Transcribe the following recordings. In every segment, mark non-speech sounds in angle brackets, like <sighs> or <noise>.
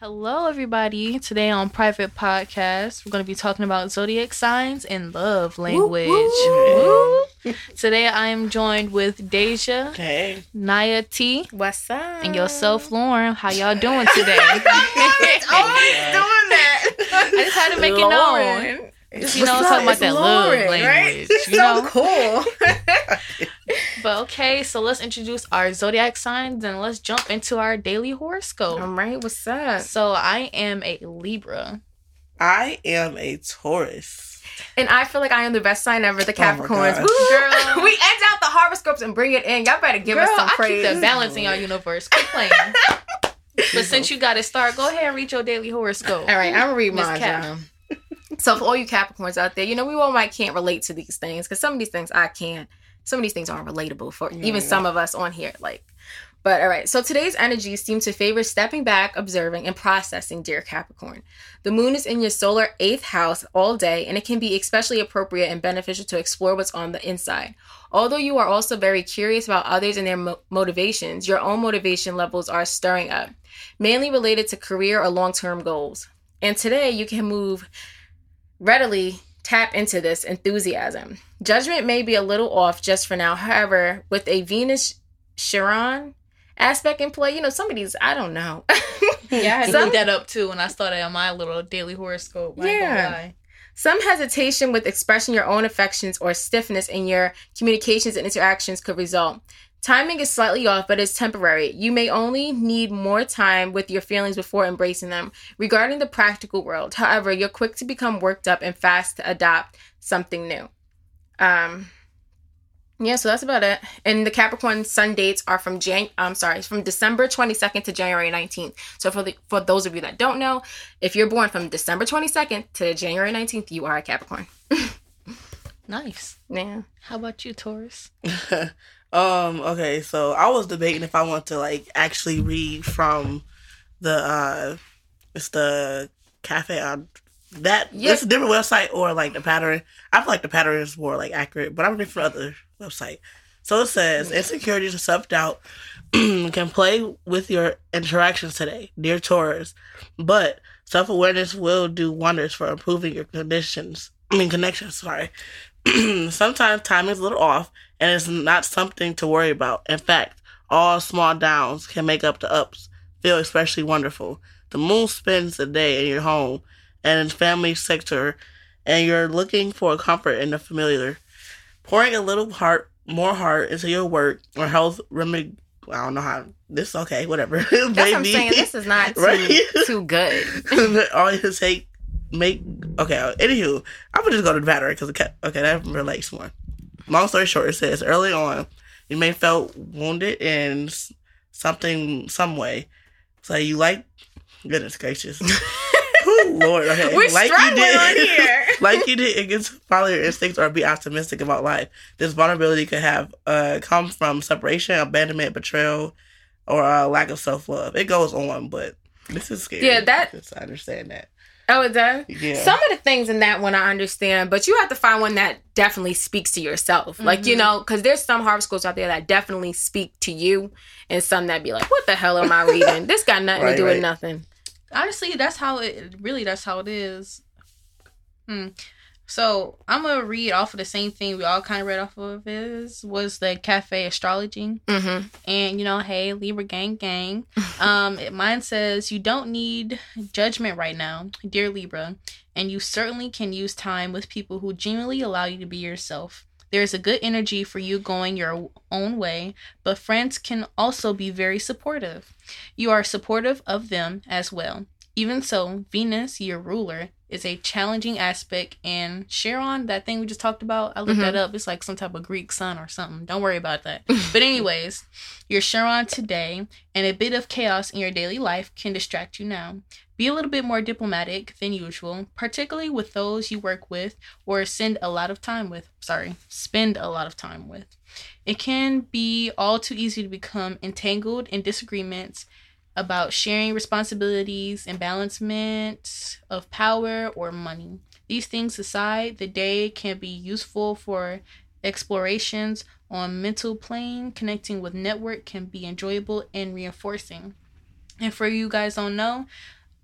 Hello, everybody. Today on Private Podcast, we're going to be talking about zodiac signs and love language. Woo. <laughs> Today, I am joined with Deja, Hey. Naya T, What's up? and yourself, Lauren. How y'all doing today? <laughs> It's always <laughs> doing that. I just had to make it known. Lauren. Just, you know, talking about that love language. You so know? cool. <laughs> But okay, so let's introduce our zodiac signs and let's jump into our daily horoscope. All right, what's up? So, I am a Libra. I am a Taurus. And I feel like I am the best sign ever, the Oh Capricorns. gosh. Woo! Girl. <laughs> we end out the horoscopes and bring it in. Y'all better give Girl, us some I praise. keep the balance in your universe. Quit playing. <laughs> but since you got to start, go ahead and read your daily horoscope. All right, I'm gonna read Miss mine. Cap. So for all you Capricorns out there, you know we all might can't relate to these things because some of these things I can. Some of these things aren't relatable for even Yeah. some of us on here. Like, but all right. So today's energies seem to favor stepping back, observing, and processing, dear Capricorn. The moon is in your solar eighth house all day, and it can be especially appropriate and beneficial to explore what's on the inside. Although you are also very curious about others and their mo- motivations, your own motivation levels are stirring up, mainly related to career or long term goals. And today you can move readily tap into this enthusiasm. Judgment may be a little off just for now. However, with a Venus Chiron aspect in play, you know, some of these, I don't know. <laughs> Yeah, I had to Some- that up too when I started on my little daily horoscope. I Yeah. Some hesitation with expressing your own affections or stiffness in your communications and interactions could result. Timing is slightly off, but it's temporary. You may only need more time with your feelings before embracing them. Regarding the practical world, however, you're quick to become worked up and fast to adopt something new. Um, yeah, so that's about it. And the Capricorn sun dates are from Jan. I'm sorry, from December 22nd to January 19th. So for the for those of you that don't know, if you're born from December 22nd to January 19th, you are a Capricorn. <laughs> Nice. Yeah. How about you, Taurus? <laughs> um, okay, so I was debating if I want to like actually read from the uh it's the cafe on that Yeah. it's a different website or like the pattern. I feel like the pattern is more like accurate, but I'm reading from other website. So it says insecurities <clears throat> and self doubt can play with your interactions today, dear Taurus, but self awareness will do wonders for improving your conditions. I mean <clears throat> connections. Sorry. <clears throat> Sometimes time is a little off, and it's not something to worry about. In fact, all small downs can make up the ups feel especially wonderful. The moon spends the day in your home and in family sector, and you're looking for comfort in the familiar. Pouring a little heart, more heart into your work or health remedy. I don't know how this. Okay, whatever. <laughs> That's what I'm saying. This is not too, <laughs> Right? too good. <laughs> all you take make okay anywho i'm gonna just go to the battery because okay that relates more. Long story short it says early on you may felt wounded in something some way. So you like goodness gracious. <laughs> Ooh, lord okay We're like you struggling did on here. <laughs> like you did against follow your instincts or be optimistic about life. This vulnerability could have uh come from separation abandonment betrayal or uh, lack of self-love. It goes on but this is scary Yeah, that- i understand that Oh, it does. yeah. Some of the things in that one I understand, but you have to find one that definitely speaks to yourself. Like, you Mhm. know, because there's some Harvard schools out there that definitely speak to you, and some that be like, what the hell am I reading? this got nothing to Right, do with nothing. Honestly, that's how it really that's how it is. Hmm. So I'm gonna read off of the same thing we all kind of read off of is was the cafe astrology. Mm-hmm. And you know, hey, Libra gang gang. <laughs> Um, it- mine says you don't need judgment right now, dear Libra, and you certainly can use time with people who genuinely allow you to be yourself. There's a good energy for you going your own way, but friends can also be very supportive. You are supportive of them as well. Even so, Venus, your ruler, is a challenging aspect, and Chiron, that thing we just talked about, I looked Mhm. that up. It's like some type of Greek sun or something. Don't worry about that. <laughs> But anyways, your Chiron today and a bit of chaos in your daily life can distract you now. Be a little bit more diplomatic than usual, particularly with those you work with or send a lot of time with. Sorry, spend a lot of time with. It can be all too easy to become entangled in disagreements about sharing responsibilities and balancement of power or money. These things aside, the day can be useful for explorations on mental plane. Connecting with network can be enjoyable and reinforcing. And for you guys don't know,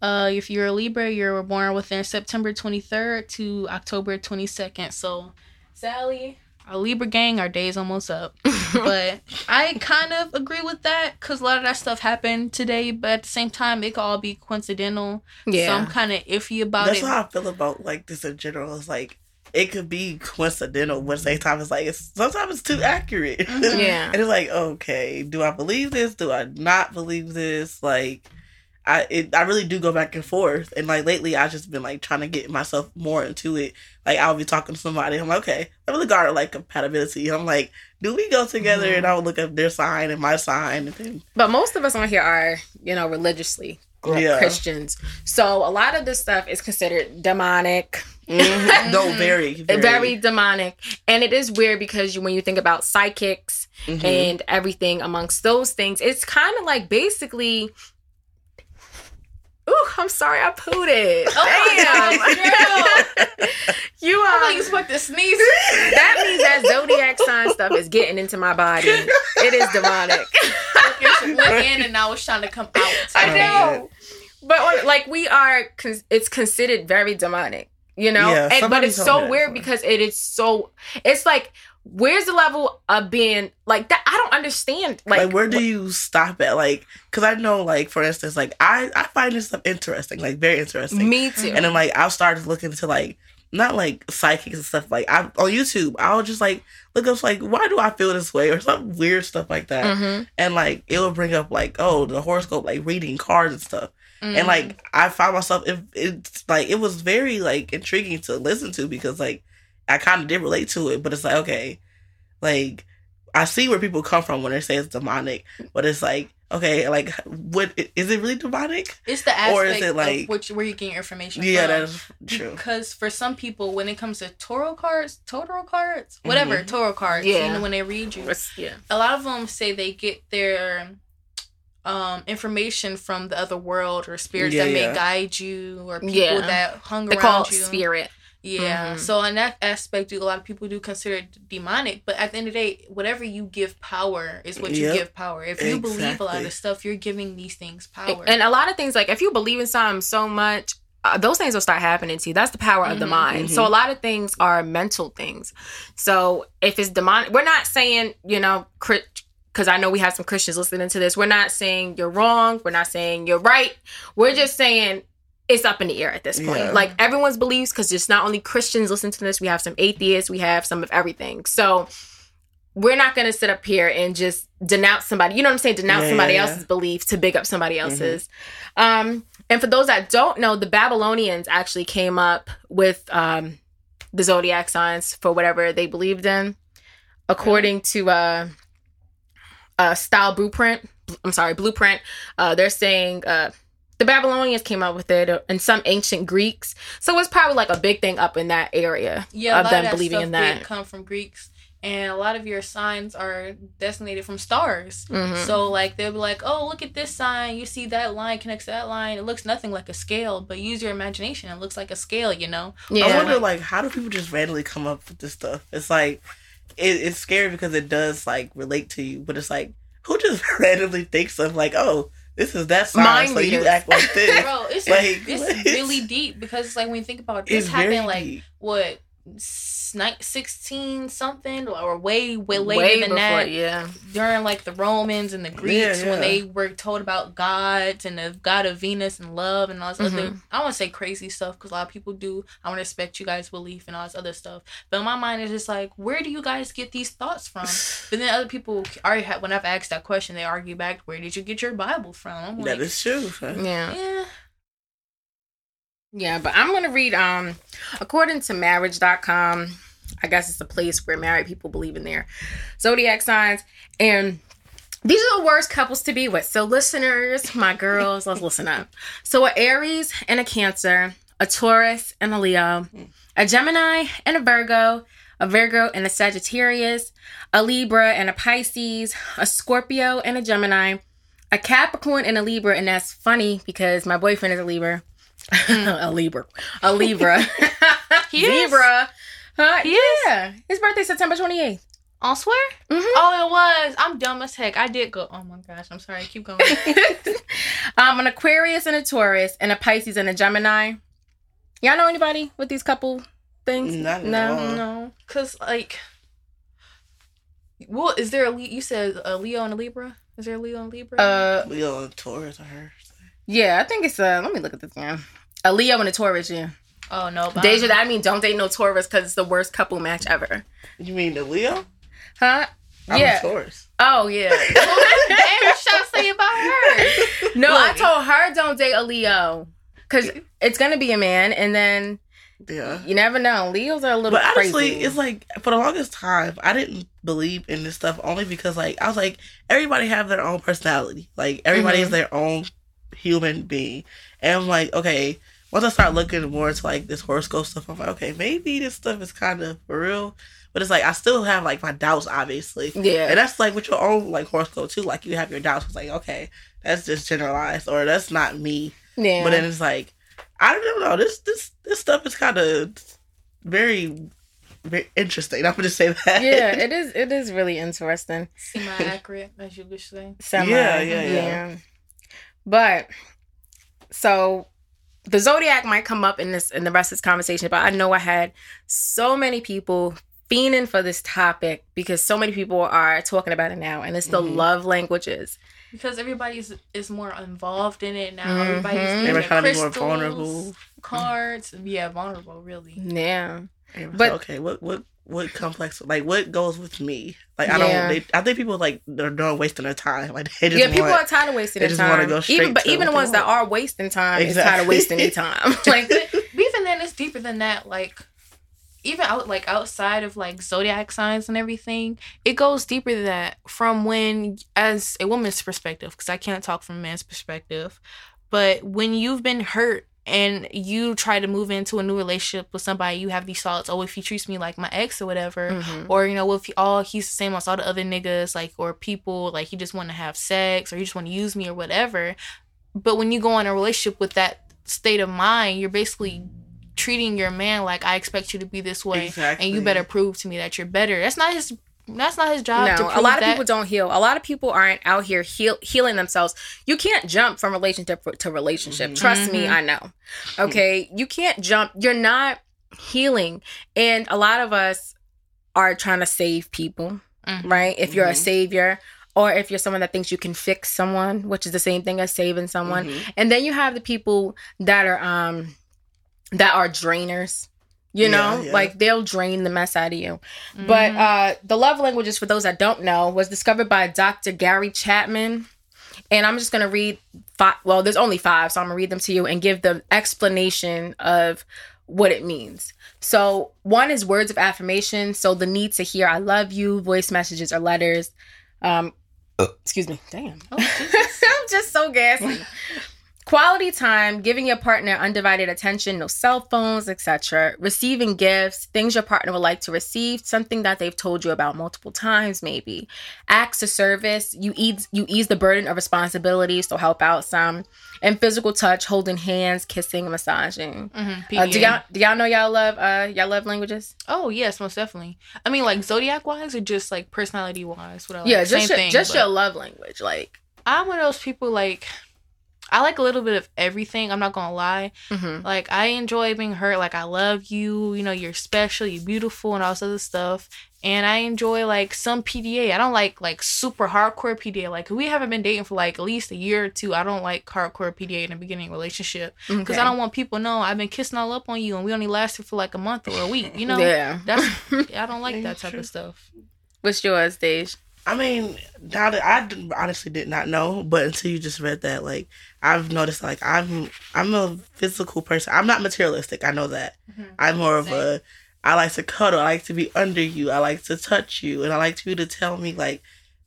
Uh, if you're a Libra, you're born within September 23rd to October 22nd. So, Sally, our Libra gang, our day's almost up. <laughs> but I kind of agree with that because a lot of that stuff happened today. But at the same time, it could all be coincidental. So I'm kind of iffy about That's it. That's how I feel about like this in general. It's like it could be coincidental, but at the same time, it's like it's, sometimes it's too accurate. Mhm. Yeah. <laughs> and it's like, okay, do I believe this? Do I not believe this? Like, I it, I really do go back and forth. And like lately, I just been like trying to get myself more into it. Like I'll be talking to somebody, I'm like, okay, I really got like compatibility. I'm like, do we go together? Mhm. And I'll look up their sign and my sign, and then But most of us on here are, you know, religiously Yeah. Christians. So a lot of this stuff is considered demonic, Mhm. no, <laughs> very, very, very demonic. And it is weird because you, when you think about psychics Mhm. and everything amongst those things, it's kind of like basically. Ooh, I'm sorry, I pooed it. Oh my Damn. <laughs> you I are. thought um, you was supposed to sneeze. that means that zodiac sign stuff is getting into my body. It is demonic. it went in and now it's trying to come out. I Okay. know. But on- like we are, it's considered very demonic, you know. Yeah, and, but it's so weird before. because it is so. It's like, where's the level of being like that? I don't understand. Like, like, where do you stop at like because i know like for instance like i i find this stuff interesting like very interesting me too. and then like i'll start looking to like not like psychics and stuff like i on youtube i'll just like look up like why do i feel this way or some weird stuff like that hmm and like it will bring up like oh the horoscope like reading cards and stuff Mm. and like i found myself it, it's like it was very like intriguing to listen to because like i kind of did relate to it but it's like okay like i see where people come from when they say it's demonic but it's like okay like what is it really demonic it's the aspect or is it like- of which where you getting your information from? yeah that is true Because for some people, when it comes to tarot cards, tarot cards, whatever, Mhm. tarot cards, Yeah. you know, when they read you, yeah. a lot of them say they get their um information from the other world or spirits Yeah, that may guide you or people Yeah. that hung They around call it you. spirit. Yeah. Mhm. So in that aspect, a lot of people do consider it demonic. But at the end of the day, whatever you give power is what you Yep. give power. If you believe a lot of stuff, you're giving these things power. And a lot of things, like if you believe in something so much, uh, those things will start happening to you. That's the power of the Mhm. mind. Mhm. So a lot of things are mental things. So if it's demonic, we're not saying you know, because I know we have some Christians listening to this. We're not saying you're wrong. We're not saying you're right. We're just saying it's up in the air at this point. Yeah. Like everyone's beliefs, because it's not only Christians listen to this. We have some atheists. We have some of everything. So we're not going to sit up here and just denounce somebody. You know what I'm saying? Denounce Yeah, somebody yeah, else's belief to big up somebody else's. Um, and for those that don't know, the Babylonians actually came up with um, the zodiac signs for whatever they believed in, according to uh, uh, style blueprint. I'm sorry, blueprint. Uh, they're saying uh, the Babylonians came up with it, uh, and some ancient Greeks. So it's probably like a big thing up in that area yeah, a of lot them of that believing stuff in that. did come from Greeks. And a lot of your signs are designated from stars. Mhm. So like they'll be like, oh look at this sign, you see that line connects to that line. It looks nothing like a scale, but use your imagination. It looks like a scale, you know. yeah, I wonder, like, how do people just randomly come up with this stuff? It's like, it, it's scary because it does like relate to you, but it's like, who just <laughs> randomly thinks of like, oh, this is that Mind so you act like <laughs> this. Bro, it's Like, it's really deep because like when you think about it, this it's happened like deep. what 16 something or way way later way than before, that yeah. during like the Romans and the Greeks yeah. when they were told about gods and the god of Venus and love and all this other Mhm. I want to say crazy stuff because a lot of people do I want to respect you guys belief and all this other stuff but in my mind it's just like where do you guys get these thoughts from <sighs> but then other people already have when I've asked that question they argue back where did you get your Bible from like that is true. Yeah. yeah Yeah, but I'm gonna read um according to marriage.com, I guess it's a place where married people believe in their zodiac signs. And these are the worst couples to be with. So listeners, my girls, let's listen up. So a Aries and a Cancer, a Taurus and a Leo, a Gemini and a Virgo, a Virgo and a Sagittarius, a Libra and a Pisces, a Scorpio and a Gemini, a Capricorn and a Libra, and that's funny because my boyfriend is a Libra. <laughs> a Libra. A Libra. <laughs> He is. Libra. Huh? He is. yeah. His birthday September 28th. On swear? Mhm. Oh, it was. I'm dumb as heck. I did go. Oh my gosh. I'm sorry. Keep going. <laughs> um, an Aquarius and a Taurus, and a Pisces and a Gemini. Y'all know anybody with these couple things? Not at no. all. no, cause like, well, is there a Le- you said a Leo and a Libra? Is there a Leo and Libra? Uh, Leo and Taurus, I heard. Yeah, I think it's uh. Let me look at this again. A Leo and a Taurus. Yeah. oh no, but Deja, I mean, don't date no Taurus because it's the worst couple match ever. You mean the Leo? Huh? I'm yeah. a Taurus. Oh yeah. Damn, <laughs> what should I say about her? no, I told her don't date a Leo because it's gonna be a man, and then Yeah. you never know. Leos are a little But honestly, crazy. it's like for the longest time, I didn't believe in this stuff only because like I was like everybody have their own personality. Like everybody is Mhm. their own human being, and I'm like okay. Once I start looking more into like this horoscope stuff, I'm like okay, maybe this stuff is kind of for real. But it's like I still have like my doubts, obviously. yeah. And that's like with your own like horoscope too. Like you have your doubts. It's like okay, that's just generalized, or that's not me. yeah. But then it's like, I don't know. This this this stuff is kind of very, very interesting. I'm gonna say that. yeah, <laughs> it is. It is really interesting. Semi accurate, as you wish say. Semi, Yeah, yeah, yeah. But so the zodiac might come up in this in the rest of this conversation, but I know I had so many people fiending for this topic because so many people are talking about it now, and it's the Mhm. love languages. Because everybody's is more involved in it now. Mhm. Everybody's Everybody's using trying to be more vulnerable. Cards, yeah, vulnerable, really. Yeah, But But- okay, what what what complex like what goes with me? Like I Yeah. don't. They, I think people like they're done wasting their time. <laughs> Like they just yeah. People want, are tired of wasting they their just wanna go straight even but to even the what they ones that are wasting time is tired of wasting their time. <laughs> like But, <laughs> but even then, it's deeper than that. Like, even out like outside of like zodiac signs and everything, it goes deeper than that. From when, as a woman's perspective, because I can't talk from a man's perspective, but when you've been hurt and you try to move into a new relationship with somebody, you have these thoughts, oh, if he treats me like my ex or whatever, mhm. or you know, if he, oh he's the same as all the other niggas, like or people, like he just want to have sex or he just want to use me or whatever. But when you go in a relationship with that state of mind, you're basically treating your man like I expect you to be this way, exactly. and you better prove to me that you're better. That's not his. That's not his job. to No, a lot of that. people don't heal. A lot of people aren't out here heal, healing themselves. You can't jump from relationship to relationship. Mhm. Trust me, Mhm. I know. Okay, you can't jump. You're not healing, and a lot of us are trying to save people, Mhm. right? If you're a Mhm. savior, or if you're someone that thinks you can fix someone, which is the same thing as saving someone, Mhm. and then you have the people that are um that are drainers. You know, yeah. like they'll drain the mess out of you. But Mhm. uh, the love languages, for those that don't know, was discovered by Dr. Gary Chapman. And I'm just going to read five. Well, there's only five, so I'm going to read them to you and give the explanation of what it means. So, one is words of affirmation. So, the need to hear I love you, voice messages or letters. Um, excuse me. Damn. Oh, <laughs> I'm just so gassy. <laughs> Quality time, giving your partner undivided attention, no cell phones, etc. Receiving gifts, things your partner would like to receive, something that they've told you about multiple times, maybe. Acts of service, you ease you ease the burden of responsibility, so help out some. And physical touch, holding hands, kissing, massaging. Mhm, Uh, do y'all do y'all know y'all love uh y'all love languages? Oh yes, most definitely. I mean, like zodiac wise, or just like personality wise. What I like. yeah, just Same your, thing, just but- your love language, like. I'm one of those people like I like a little bit of everything. I'm not gonna lie. mhm. Like I enjoy being hurt. Like I love you. You know, you're special. You're beautiful, and all this other stuff. And I enjoy like some PDA. I don't like like super hardcore PDA. Like we haven't been dating for like at least a year or two. I don't like hardcore PDA in the beginning relationship because Okay. I don't want people to know I've been kissing all up on you and we only lasted for like a month or a week. You <laughs> know, yeah. that's <laughs> I don't like that type of stuff. What's yours, Dej? I mean, now that I honestly did not know, but until you just read that, like I've noticed, like I'm I'm a physical person. I'm not materialistic. I know that. Mhm. I'm more of a. I like to cuddle. I like to be under you. I like to touch you, and I like you to tell me like,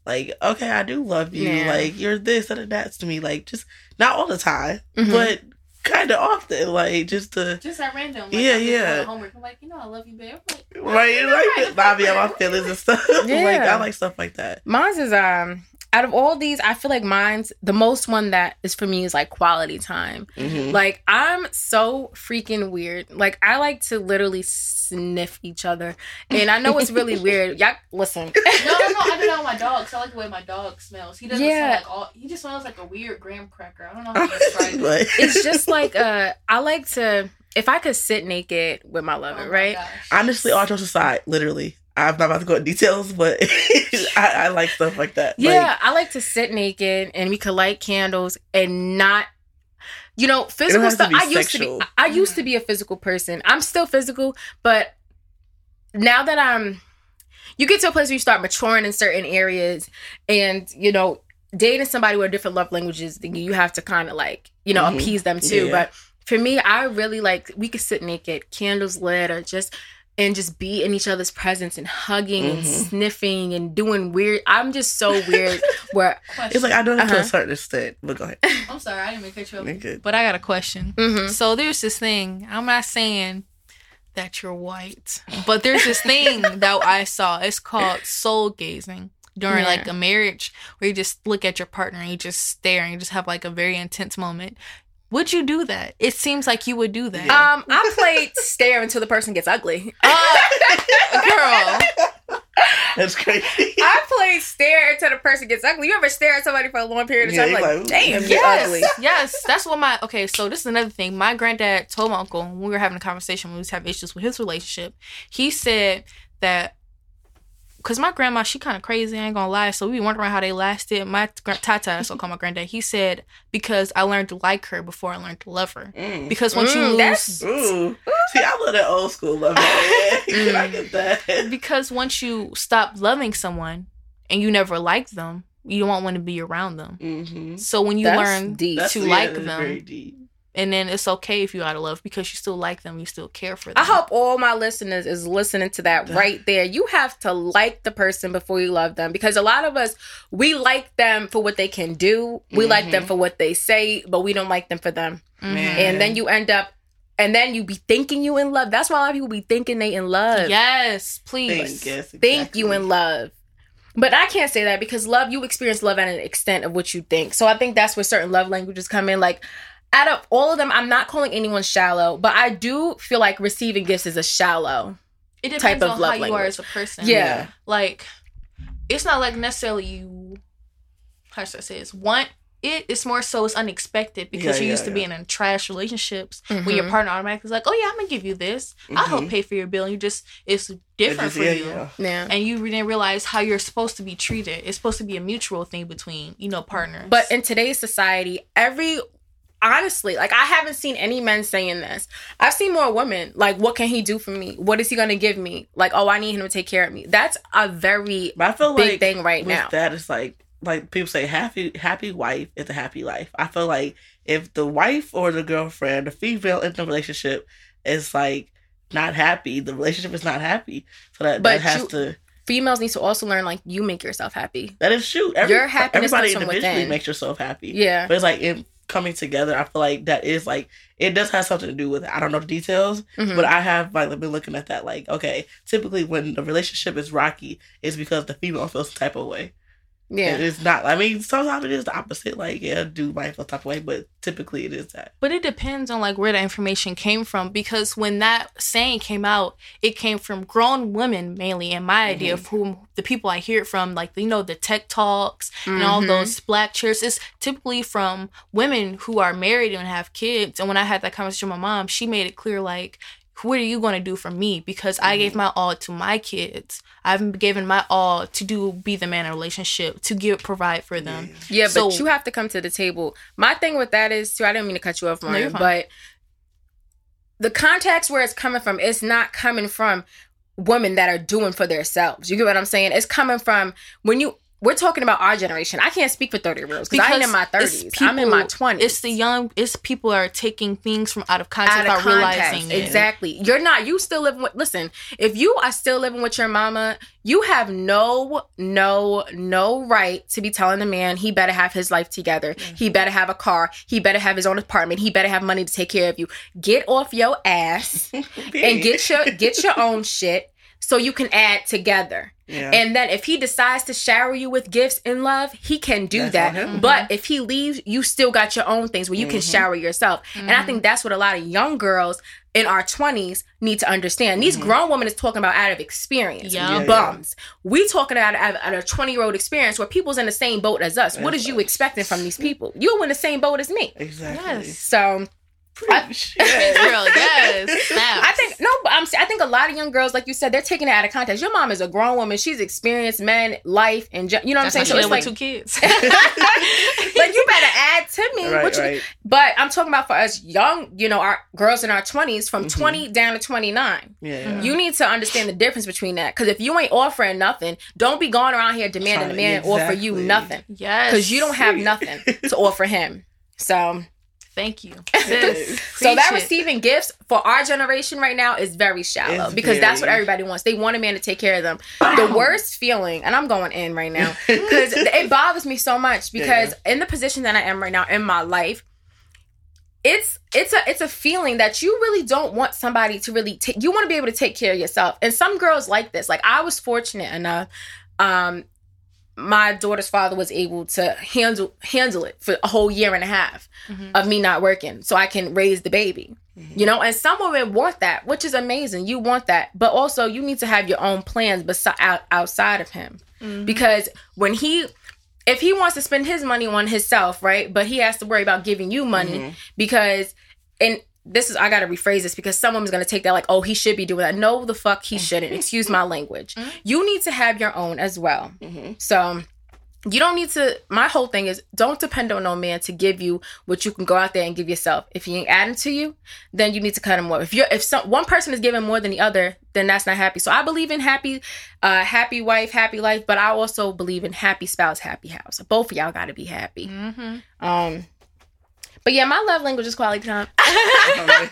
like okay, I do love you. Yeah. Like you're this and that's to me. Like just not all the time, Mhm. but kind of often. Like just to Just at random. Like, Yeah, I'm yeah. Homework. I'm like, you know, I love you, babe. I'm like, right, you're like right. Bobby on my feelings and stuff. <laughs> like Yeah. I like stuff like that. Mine's is um out of all these, I feel like mine's the most one that is for me is like quality time. Mhm. Like I'm so freaking weird. Like I like to literally sniff each other, and I know it's really weird. Y'all listen. <laughs> No, no, no. I do that with my dog. 'cause I like the way my dog smells. He doesn't Yeah. smell like all. He just smells like a weird graham cracker. I don't know how to describe it. But- it's just like uh, I like to. If I could sit naked with my Oh lover, my right? gosh. honestly, all jokes aside, literally, I'm not about to go into details, but <laughs> I, I like stuff like that. Yeah, I like to sit naked and we could light candles and not you know, physical stuff. I used sexual. to be I used to be a physical person. I'm still physical, but now that I'm you get to a place where you start maturing in certain areas and, you know, dating somebody with different love languages, then you have to kind of like, you know, Mhm. appease them too. Yeah. But for me, I really like we could sit naked, candles lit, or just and just be in each other's presence and hugging and Mhm. sniffing and doing weird. I'm just so <laughs> weird where Question. It's like I do it to Uh-huh. a certain extent, but go ahead. I'm sorry, I didn't mean to cut you off. But I got a question. mhm. So there's this thing. I'm not saying that you're white, but there's this thing <laughs> that I saw. It's called soul gazing during Yeah. like a marriage where you just look at your partner and you just stare and you just have like a very intense moment. Would you do that? It seems like you would do that. Yeah. Um, I played stare until the person gets ugly. <laughs> girl. That's crazy. I played stare until the person gets ugly. You ever stare at somebody for a long period of time? you're Like, like, damn, "Ooh, you're Yes, ugly. yes, that's what my okay. So this is another thing. My granddad told my uncle when we were having a conversation when we was having issues with his relationship. He said that because my grandma she kind of crazy. I ain't gonna lie. So we be wondering how they lasted. My gra- tata, so call my granddad. He said because I learned to like her before I learned to love her. Mm. Because once you Mm, lose, that's- Ooh. See, I love that old school love. <laughs> <laughs> I get that. because once you stop loving someone and you never like them, you don't want to be around them. Mm-hmm. So when you That's learn deep. That's to yeah, like that's them. Very deep. and then it's okay if you're out of love because you still like them, you still care for them. I hope all my listeners is listening to that right there. You have to like the person before you love them because a lot of us we like them for what they can do. We like them Mhm. for what they say, but we don't like them for them. Mhm. Man. And then you end up and then you be thinking you in love. That's why a lot of people be thinking they in love. Yes, please. Think, yes, think you in love. But I can't say that because love, you experience love at an extent of what you think. So I think that's where certain love languages come in. Like, out of all of them, I'm not calling anyone shallow, but I do feel like receiving gifts is a shallow. It depends type of on love how you are as a person. Yeah. Like, it's not like necessarily you. How should I say this? Want it? It's more so it's unexpected because Yeah, you're yeah, used to yeah. being in trash relationships when your partner automatically is like, "Oh yeah, I'm gonna give you this. I'll help Mhm. pay for your bill." And you just it's It different just- for yeah, you. yeah. Yeah. And you didn't realize how you're supposed to be treated. It's supposed to be a mutual thing between you know partners. But in today's society, every honestly, like I haven't seen any men saying this. I've seen more women. Like, what can he do for me? What is he gonna give me? Like, oh, I need him to take care of me. That's a very I feel big like thing right with now. That is like like people say happy happy wife is a happy life. I feel like if the wife or the girlfriend, the female in the relationship is like not happy, the relationship is not happy. So that, But that has you- to Females need to also learn like you make yourself happy. that is true. Your happiness everybody individually within. makes yourself happy. Yeah. But it's like in coming together, I feel like that is like it does have something to do with it. I don't know the details, Mhm. but I have like been looking at that like, okay, typically when the relationship is rocky, it's because the female feels some type of way. Yeah. And it's not I mean, sometimes it is the opposite, like, yeah, do might feel type of way, but typically it is that. But it depends on like where the information came from because when that saying came out, it came from grown women mainly. And my idea Mm-hmm. of whom the people I hear it from, like you know the TikToks and all Mhm. those black chairs, is typically from women who are married and have kids. And when I had that conversation with my mom, she made it clear like. What are you going to do for me? Because I Mm-hmm. gave my all to my kids. I've given my all to do be the man in a relationship to give provide for them. Yeah, but So- you have to come to the table. My thing with that is too. I didn't mean to cut you off, you're fine. but the context where it's coming from, it's not coming from women that are doing for themselves. You get what I'm saying? It's coming from when you. We're talking about our generation. I can't speak for 30 year olds because I ain't in my it's 30s. I'm in my 20s. It's the young. It's people are taking things from out of context out of without context. realizing it. Exactly. You're not. You still living with. Listen, if you are still living with your mama, you have no, no, no right to be telling the man he better have his life together. He better have a car. He better have his own apartment. He better have money to take care of you. Get off your ass <laughs> and get your get your <laughs> own shit so you can add together. Yeah. And then if he decides to shower you with gifts in love, he can do That's that. on him. But if he leaves, you still got your own things where you can Mhm. shower yourself. And I think that's what a lot of young girls in our 20s need to understand. These Mhm. grown women is talking about out of experience. Yeah. Yeah, yeah. Bums. We talking about out of, out of a 20 year old experience where people's in the same boat as us. What That's is you expecting from these people? You're in the same boat as me. Exactly. Yes. So Preach. <laughs> Girl, yes. <laughs> I think no, but I'm. I think a lot of young girls, like you said, they're taking it out of context. Your mom is a grown woman; she's experienced men, life, and ju- you know what I'm saying. So she it's with like, two kids. <laughs> like you better add to me. right, what you, right. But I'm talking about for us young, you know, our girls in our 20s, from Mhm. 20 down to 29. Yeah. Mhm. You need to understand the difference between that. Because if you ain't offering nothing, don't be going around here demanding a man offer you nothing. yes. Because you don't have nothing to offer him. So, Thank you. <laughs> Sis. so that Preach it. receiving gifts for our generation right now is very shallow It's because that's what everybody wants. They want a man to take care of them. The <coughs> worst feeling, and I'm going in right now <laughs> because it bothers me so much because in the position that I am right now in my life, it's it's a it's a feeling that you really don't want somebody to really take. You want to be able to take care of yourself, and some girls like this. Like I was fortunate enough. Um, my daughter's father was able to handle handle it for a whole year and a half Mhm. of me not working, so I can raise the baby. You know, and some women want that, which is amazing. You want that, but also you need to have your own plans beside out, outside of him Mhm. because when he if he wants to spend his money on himself right but he has to worry about giving you money Mhm. because and this is i gotta rephrase this because some woman's gonna take that like oh he should be doing that. No the fuck he shouldn't. Excuse my language. Mhm. you need to have your own as well. Mhm. so you don't need to my whole thing is don't depend on no man to give you what you can go out there and give yourself. If he ain't adding to you then you need to cut him off. If you're if some one person is giving more than the other then that's not happy. So i believe in happy uh happy wife happy life but i also believe in happy spouse happy house. Both of y'all gotta be happy. Mhm. um but yeah my love language is quality time <laughs>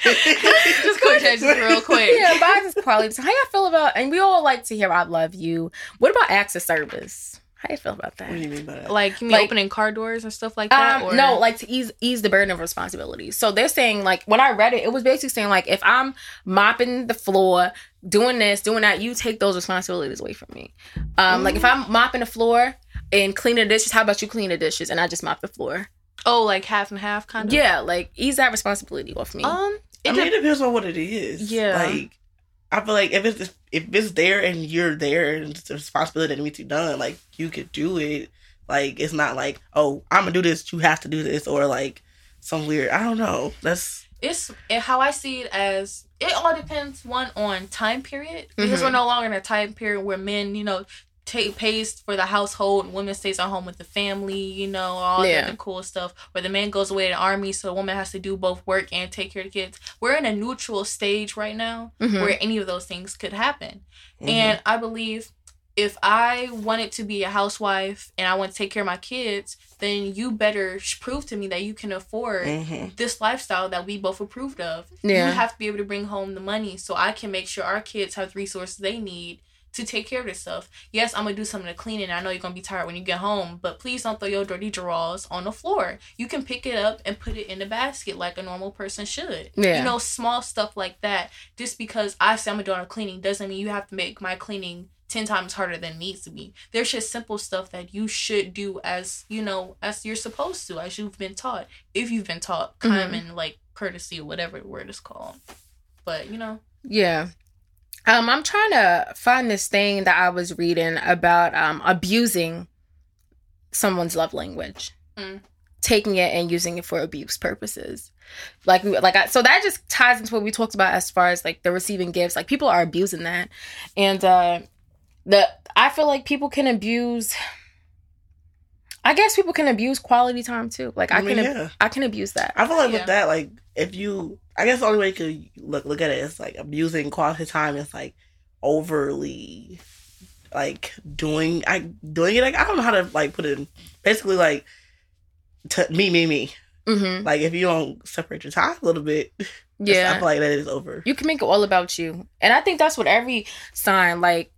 Just quick changes real quick. yeah mine is quality time how y'all feel about and we all like to hear i love you what about acts of service how you feel about that What do you mean by that? Like you mean Like- opening car doors and stuff like that? Um, or? no, like to ease ease the burden of responsibility. So they're saying like when I read it, it was basically saying like if I'm mopping the floor, doing this, doing that, you take those responsibilities away from me. Um, like if I'm mopping the floor and cleaning the dishes, how about you clean the dishes and I just mop the floor? Oh, like half and half kind of. Yeah, like ease that responsibility off me. Um. It I mean, dep- it depends on what it is. Yeah. Like, I feel like if it's if it's there and you're there and it's a responsibility that needs to be done, like you could do it. Like it's not like, oh, I'm gonna do this. You have to do this, or like some weird. I don't know. That's it's it, how I see it as it all depends one on time period because Mhm. we're no longer in a time period where men you know take pays for the household and women stays at home with the family you know all Yeah. that cool stuff where the man goes away to the army so the woman has to do both work and take care of the kids we're in a neutral stage right now Mhm. where any of those things could happen mhm. and I believe if I wanted to be a housewife and I want to take care of my kids, then you better prove to me that you can afford Mhm. this lifestyle that we both approved of. Yeah. You have to be able to bring home the money so I can make sure our kids have the resources they need to take care of this stuff. Yes, I'm gonna do some of the cleaning. I know you're gonna be tired when you get home, but please don't throw your dirty drawers on the floor. You can pick it up and put it in the basket like a normal person should. Yeah. You know, small stuff like that. Just because I say I'm gonna do all the cleaning doesn't mean you have to make my cleaning ten times harder than it needs to be. There's just simple stuff that you should do as you know, as you're supposed to, as you've been taught. If you've been taught Mhm. common like courtesy or whatever the word is called. But you know, Yeah. Um, I'm trying to find this thing that I was reading about um abusing someone's love language. Mm. Taking it and using it for abuse purposes. Like like I, so that just ties into what we talked about as far as like the receiving gifts. Like people are abusing that. And uh the I feel like people can abuse I guess people can abuse quality time too. Like I, I mean, can yeah. I can abuse that. I feel like Yeah. with that, like if you, I guess the only way you could look look at it is like abusing quality time is like overly, like doing I doing it. Like I don't know how to like put it. In, basically, like to me, me, me. Mhm. Like if you don't separate your time a little bit, <laughs> Yeah. I feel like that is over. you can make it all about you and i think that's what every sign like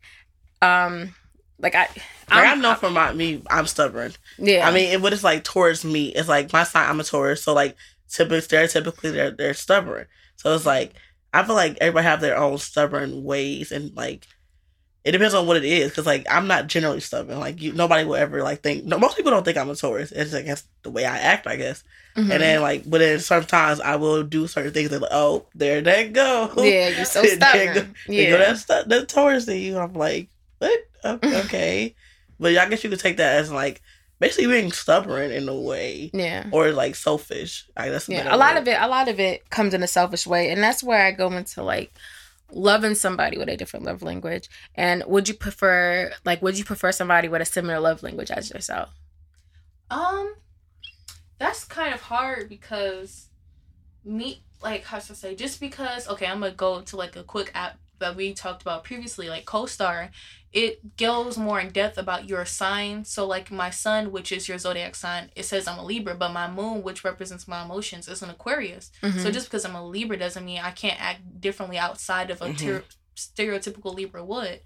um like i Like I I'm- know for my me, I'm stubborn. yeah I mean, it, what it's like towards me, it's like my sign. I'm a Taurus, so like typically, stereotypically, they're they're stubborn. So it's like I feel like everybody have their own stubborn ways, and like it depends on what it is. Cause like I'm not generally stubborn. Like you, nobody will ever like think. No, most people don't think I'm a Taurus. It's like that's the way I act, I guess. Mhm. And then like, but then sometimes I will do certain things. That like, oh, there they go. yeah, you're so <laughs> stubborn. Go, Yeah. that's that's Taurus in you. I'm like, what? O- Okay, but I guess you could take that as like basically being stubborn in a way, Yeah. or like selfish. I that's Yeah, a lot of it, a lot of it comes in a selfish way, and that's where I go into like loving somebody with a different love language. And would you prefer, like, would you prefer somebody with a similar love language as yourself? Um, that's kind of hard because me, like, how should I say? Just because, okay, I'm gonna go to like a quick app that we talked about previously, like co-star, It goes more in depth about your sign. So, like, my sun, which is your zodiac sign, it says I'm a Libra, but my moon, which represents my emotions, is an Aquarius. Mm-hmm. So, just because I'm a Libra doesn't mean I can't act differently outside of a Mhm. ter- stereotypical Libra would.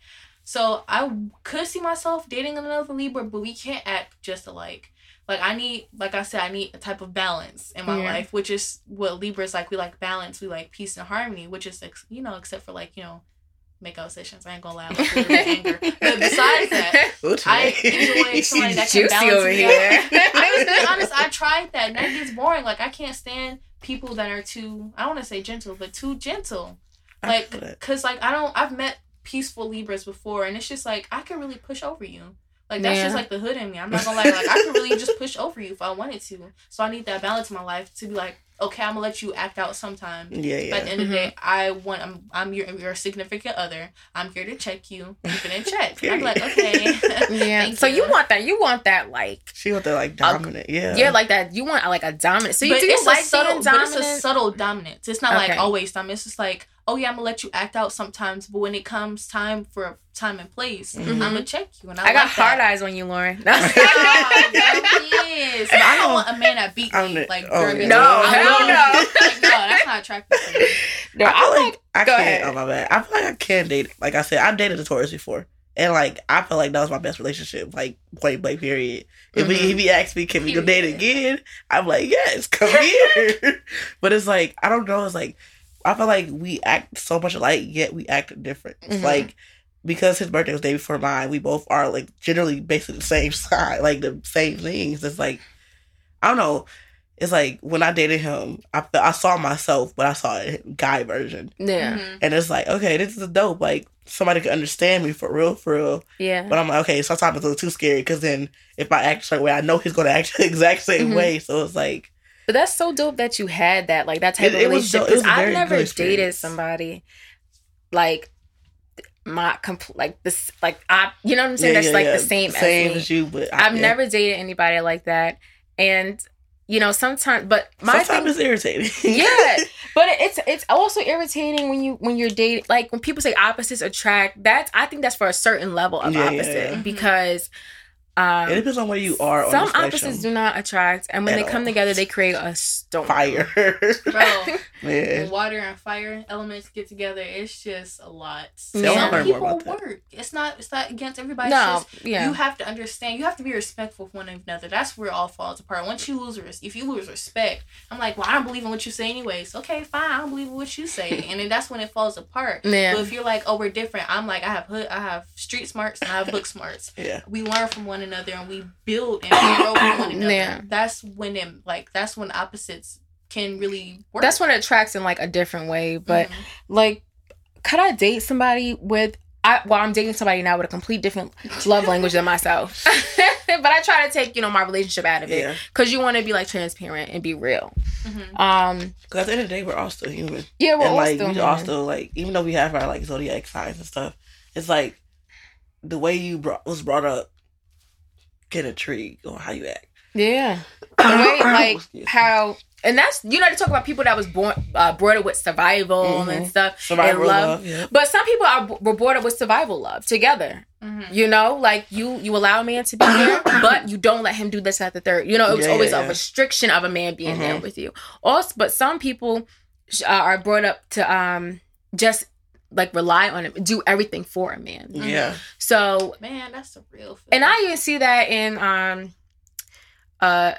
So, I could see myself dating another Libra, but we can't act just alike like I need like I said, I need a type of balance in my Yeah. life, which is what Libras like. We like balance, we like peace and harmony, which is ex- you know, except for like, you know, makeout sessions. I ain't gonna lie, I'm like, really anger. But besides that, <laughs> I enjoy somebody that <laughs> can balance over me here. out. <laughs> I was being honest, I tried that and that gets boring. Like I can't stand people that are too I don't wanna say gentle, but too gentle. Like cause like I don't I've met peaceful Libras before and it's just like I can really push over you. Like that's Yeah. just like the hood in me. I'm not gonna lie. Like I could really just push over you if I wanted to. So I need that balance in my life to be like, okay, I'm gonna let you act out sometimes. yeah, But at the end of the day, I want I'm I'm your your significant other. I'm here to check you, keep it in check. I'm like, okay. <laughs> yeah. Thank so you want that? You want that like? She want that like dominant. yeah, Yeah, like that. You want like a dominant. So you but do it's like a subtle, being but it's a subtle dominance. It's not Okay. like always dominant. It's just like, oh yeah, I'm gonna let you act out sometimes, but when it comes time for time and place, Mhm. I'm gonna check you. And I, I got like that. hard eyes on you, Lauren. <laughs> Ah, yes. <laughs> But I don't want a man that beat me the- like oh, during yeah. the No, hell love- no. <laughs> Like, no, that's not attractive to me. No, I I feel like. like I go can't. ahead. Oh my bad. I feel like I can date. Like I said, I've dated a Taurus before, and like I feel like that was my best relationship. Like point blank. Period. If he Mhm. if he asked me, can we go date again? I'm like, yes, come here. but it's like I don't know. It's like I feel like we act so much alike, yet we act different. It's Mhm. like because his birthday was the day before mine, we both are like generally basically the same <laughs> side, like the same things. It's like I don't know. It's like when I dated him, I fe- I saw myself, but I saw a guy version, Yeah, Mhm. and it's like okay, this is dope. Like somebody could understand me for real, for real. yeah. But I'm like, okay, sometimes it's a little too scary because then if I act a certain way, I know he's gonna act <laughs> the exact same Mhm. way. So it's like, But that's so dope that you had that, like that type It- of relationship. dope. It was Because I've never dated somebody like my compl- like this, like I, you know what I'm saying? yeah, that's yeah, like yeah. the same, same as as you. But I, I've yeah. never dated anybody like that, and you know sometimes, but my Sometimes thing, it's irritating. yeah, <laughs> but it's it's also irritating when you when you're dating like when people say opposites attract. That's I think that's for a certain level of opposite because. Um, it depends on where you are. some on the opposites do not attract, and when At they come all. together, they create a storm. fire. <laughs> Bro, <laughs> when Man, water and fire elements get together, it's just a lot. Yeah. Some learn more people about that. work. It's not. It's not against everybody. No, just yeah. You have to understand. You have to be respectful of one another. That's where it all falls apart. Once you lose, res- if you lose respect, I'm like, well, I don't believe in what you say, anyways. Okay, fine, I don't believe in what you say, <laughs> and then that's when it falls apart. Yeah. But if you're like, oh, we're different, I'm like, I have hood, I have street smarts, and I have book smarts. yeah. We learn from one another, and we build and grow from one <clears throat> another. Yeah. That's when it like that's when opposites can really work. That's when it attracts in like a different way. But Mhm. like, could I date somebody with? I well, I'm dating somebody now with a complete different love language than myself. <laughs> but I try to take you know my relationship out of it Yeah. because you want to be like transparent and be real. Mhm. Um, Because at the end of the day, we're all still human. yeah, we're and all like still we human. all still like even though we have our like zodiac signs and stuff, it's like the way you brought, was brought up get intrigued on how you act. yeah. <coughs> The way like Excuse how. And that's you know to talk about people that was born uh, brought up with survival and Mhm. stuff survival and love. love. yeah. But some people are were brought up with survival love together. Mhm. You know, like you you allow a man to be here, <coughs> but you don't let him do this at the third. You know, it was Yeah, always yeah, a restriction of a man being there Mhm. with you. Also, but some people uh, are brought up to um just like rely on him, do everything for a man. Yeah. So, Man, that's a real. and I even see that in um uh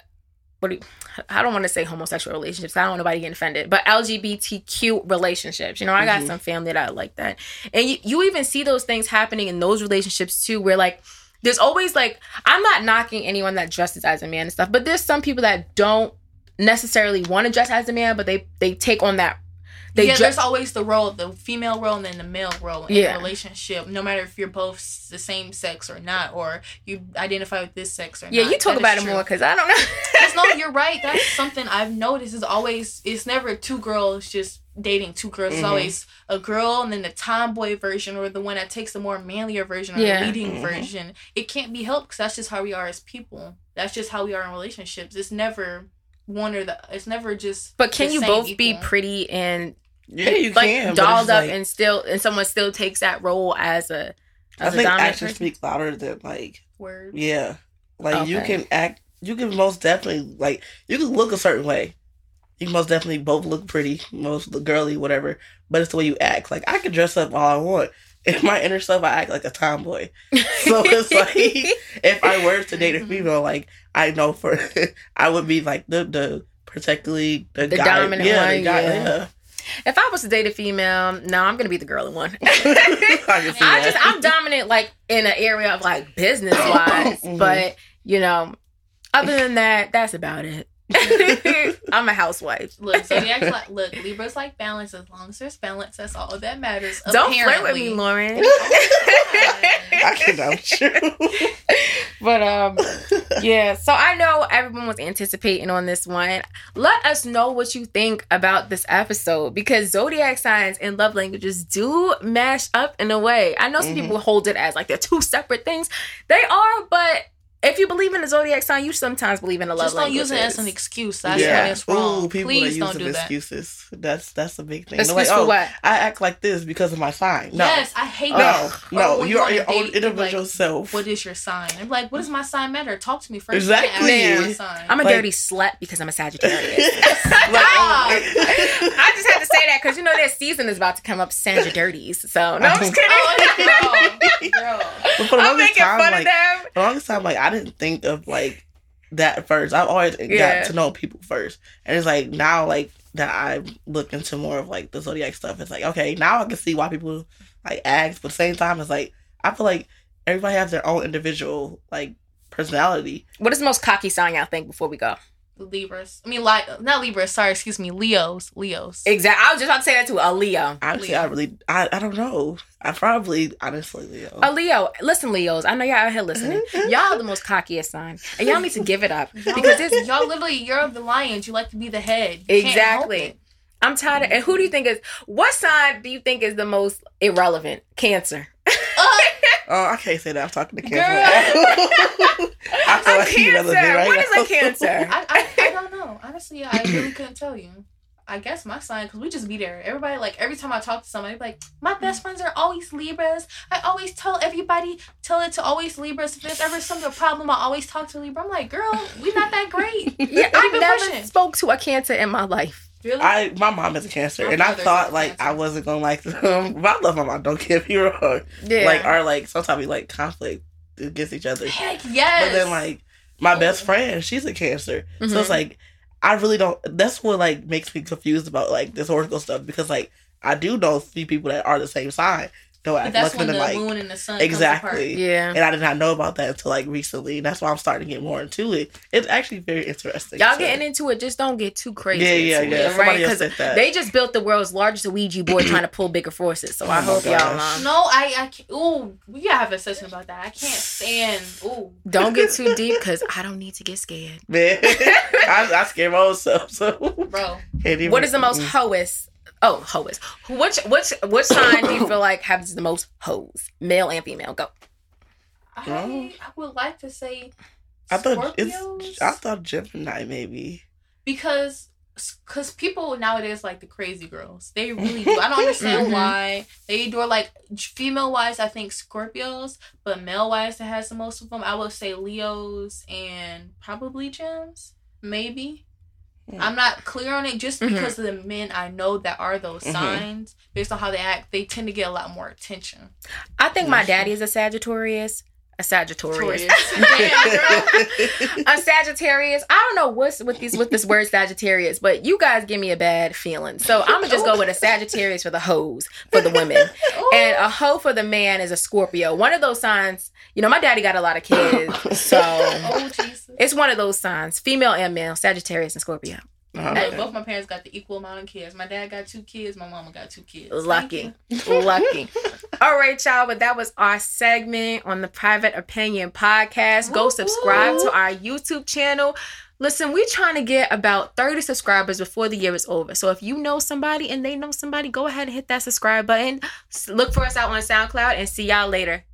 what do you, I don't want to say homosexual relationships. I don't want nobody getting offended, but LGBTQ relationships. You know, I got Mhm. some family that are like that, and you, you even see those things happening in those relationships too, where like there's always like I'm not knocking anyone that dresses as a man and stuff, but there's some people that don't necessarily want to dress as a man, but they they take on that. They yeah, dress. there's always the role, the female role, and then the male role in Yeah. a relationship. No matter if you're both the same sex or not, or you identify with this sex or Yeah, not. you talk That about it true. more because I don't know. 'Cause no, <laughs> you're right. That's something I've noticed. Is always it's never two girls just dating two girls. It's Mhm. always a girl and then the tomboy version or the one that takes the more manlier version or Yeah. the leading Mhm. version. It can't be helped because that's just how we are as people. That's just how we are in relationships. It's never one or the. It's never just. But can you same both be pretty and Yeah, you like can. but dolled up like- and still and someone still takes that role as a I as a think dominant actions person? speak louder than like words. yeah. Like you can act. You can most definitely like you can look a certain way. You most definitely both look pretty, most look girly, whatever. But it's the way you act. Like I can dress up all I want. <laughs> In my inner self, I act like a tomboy. <laughs> So it's like if I were to date a Mhm. female, like I know for <laughs> I would be like the the protectively the, The guy, dominant yeah, the one, guy, yeah. yeah. If I was to date a female, no, I'm gonna be the girly one. <laughs> <laughs> I, I just I'm dominant like in an area of like business wise, <coughs> Mhm. but you know, other than that, that's about it. <laughs> I'm a housewife. Look, zodiac's <laughs> like look, Libras like balance. As long as there's balance, that's all that matters. Don't flirt with me, Lauren. <laughs> I can doubt you. but um yeah so i know everyone was anticipating on this one let us know what you think about this episode because zodiac signs and love languages do mash up in a way i know some Mhm. people hold it as like they're two separate things they are but if you believe in the zodiac sign you sometimes believe in the love life. Just don't use it as an excuse. That's yeah. when it's wrong. Ooh, people Please that don't use do them that. excuses. That's that's a big thing. They're excuse like, for oh, what I act like this because of my sign. No. Yes, I hate No, that. no, Or when you're your own individual like, self. What is your sign? I'm like, what does my sign matter? Talk to me first. Exactly. then ask me Yeah. my sign. i'm a Like- dirty slut because i'm a sagittarius <laughs> Like, <laughs> oh, I just had to say that because you know their season is about to come up, Sandra Dirties. So no, I'm just <laughs> oh, kidding. Oh, girl, girl. but for the I'm longest making time, fun like of them. The longest time, like I didn't think of like that first. I've always Yeah. got to know people first, and it's like now, like that I look into more of like the zodiac stuff. It's like okay, now I can see why people like act, but at the same time, it's like I feel like everybody has their own individual like personality. What is the most cocky sign y'all think before we go? Libras. I mean, like not Libras. Sorry, excuse me. Leos. Leos. Exactly. I was just about to say that too. A Leo. Honestly, Leo. I really, I, I don't know. I probably, honestly, Leo. A Leo. Listen, Leos. I know y'all out here listening. <laughs> Y'all the most cockiest sign, and y'all need to give it up <laughs> because it's. <laughs> y'all literally you're the lions. You like to be the head. You Exactly. I'm tired of. And who do you think is? What sign do you think is the most irrelevant? Cancer. Oh, I can't say that. I'm talking to Girl. Cancer. <laughs> I feel A like he cancer. relevant right what is now. a cancer? <laughs> I, I, I don't know. Honestly, I really couldn't tell you. I guess my sign, because we just be there. Everybody, like, every time I talk to somebody, like, my best friends are always Libras. I always tell everybody, tell it to always Libras. If there's ever some problem, I always talk to Libra. I'm like, girl, we not that great. <laughs> Yeah, I've never pushing. spoke to a cancer in my life. Really? I my mom is a cancer, My and I thought like. I wasn't gonna like them. But I love my mom. Don't get me wrong. Yeah. Like our like sometimes we like conflict against each other. Heck yes. But then like my best friend, she's a cancer, so Mhm. it's like I really don't. That's what like makes me confused about like this oracle stuff because like I do know a few people that are the same sign. Though I But that's look when the them like moon and the sun exactly. yeah. And I did not know about that until like recently. And that's why I'm starting to get more into it. It's actually very interesting. Y'all so- getting into it, just don't get too crazy. Yeah, yeah, yeah. it, Somebody right? else 'Cause said that. They just built the world's largest Ouija board <clears throat> trying to pull bigger forces. So I Oh my hope y'all gosh. um, No, I, I can't. Ooh, we gotta have a session about that. I can't stand. Ooh. don't get too <laughs> deep because I don't need to get scared. Man, <laughs> I, I scared my own. So Bro. What is the most hoest? Oh, hoest. Which which which sign do you feel like has the most hoes, male and female? Go. I, Oh. I would like to say I thought Scorpios it's. I thought Gemini maybe. because because people nowadays like the crazy girls. They really do. I don't understand <laughs> Mhm. why they do. Like female wise, I think Scorpios, but male wise, that has the most of them. I would say Leos and probably Gems, maybe. Hmm. I'm not clear on it just Mhm. because of the men I know that are those Mhm. signs. Based on how they act, they tend to get a lot more attention. I think my daddy is a Sagittarius. A Sagittarius. Damn, <laughs> a Sagittarius. I don't know what's with these with this word Sagittarius, but you guys give me a bad feeling. So I'm gonna just go with a Sagittarius for the hoes for the women, <laughs> and a hoe for the man is a Scorpio. One of those signs. You know, my daddy got a lot of kids, <laughs> so Oh Jesus. it's one of those signs, female and male, Sagittarius and Scorpio. Uh-huh. Hey, both my parents got the equal amount of kids. My dad got two kids. My mama got two kids. Lucky. Lucky. <laughs> All right, y'all. But that was our segment on the Private Opinion podcast. Go subscribe to our YouTube channel. Listen, we're trying to get about 30 subscribers before the year is over. So if you know somebody and they know somebody, go ahead and hit that subscribe button. Look for us out on SoundCloud and see y'all later.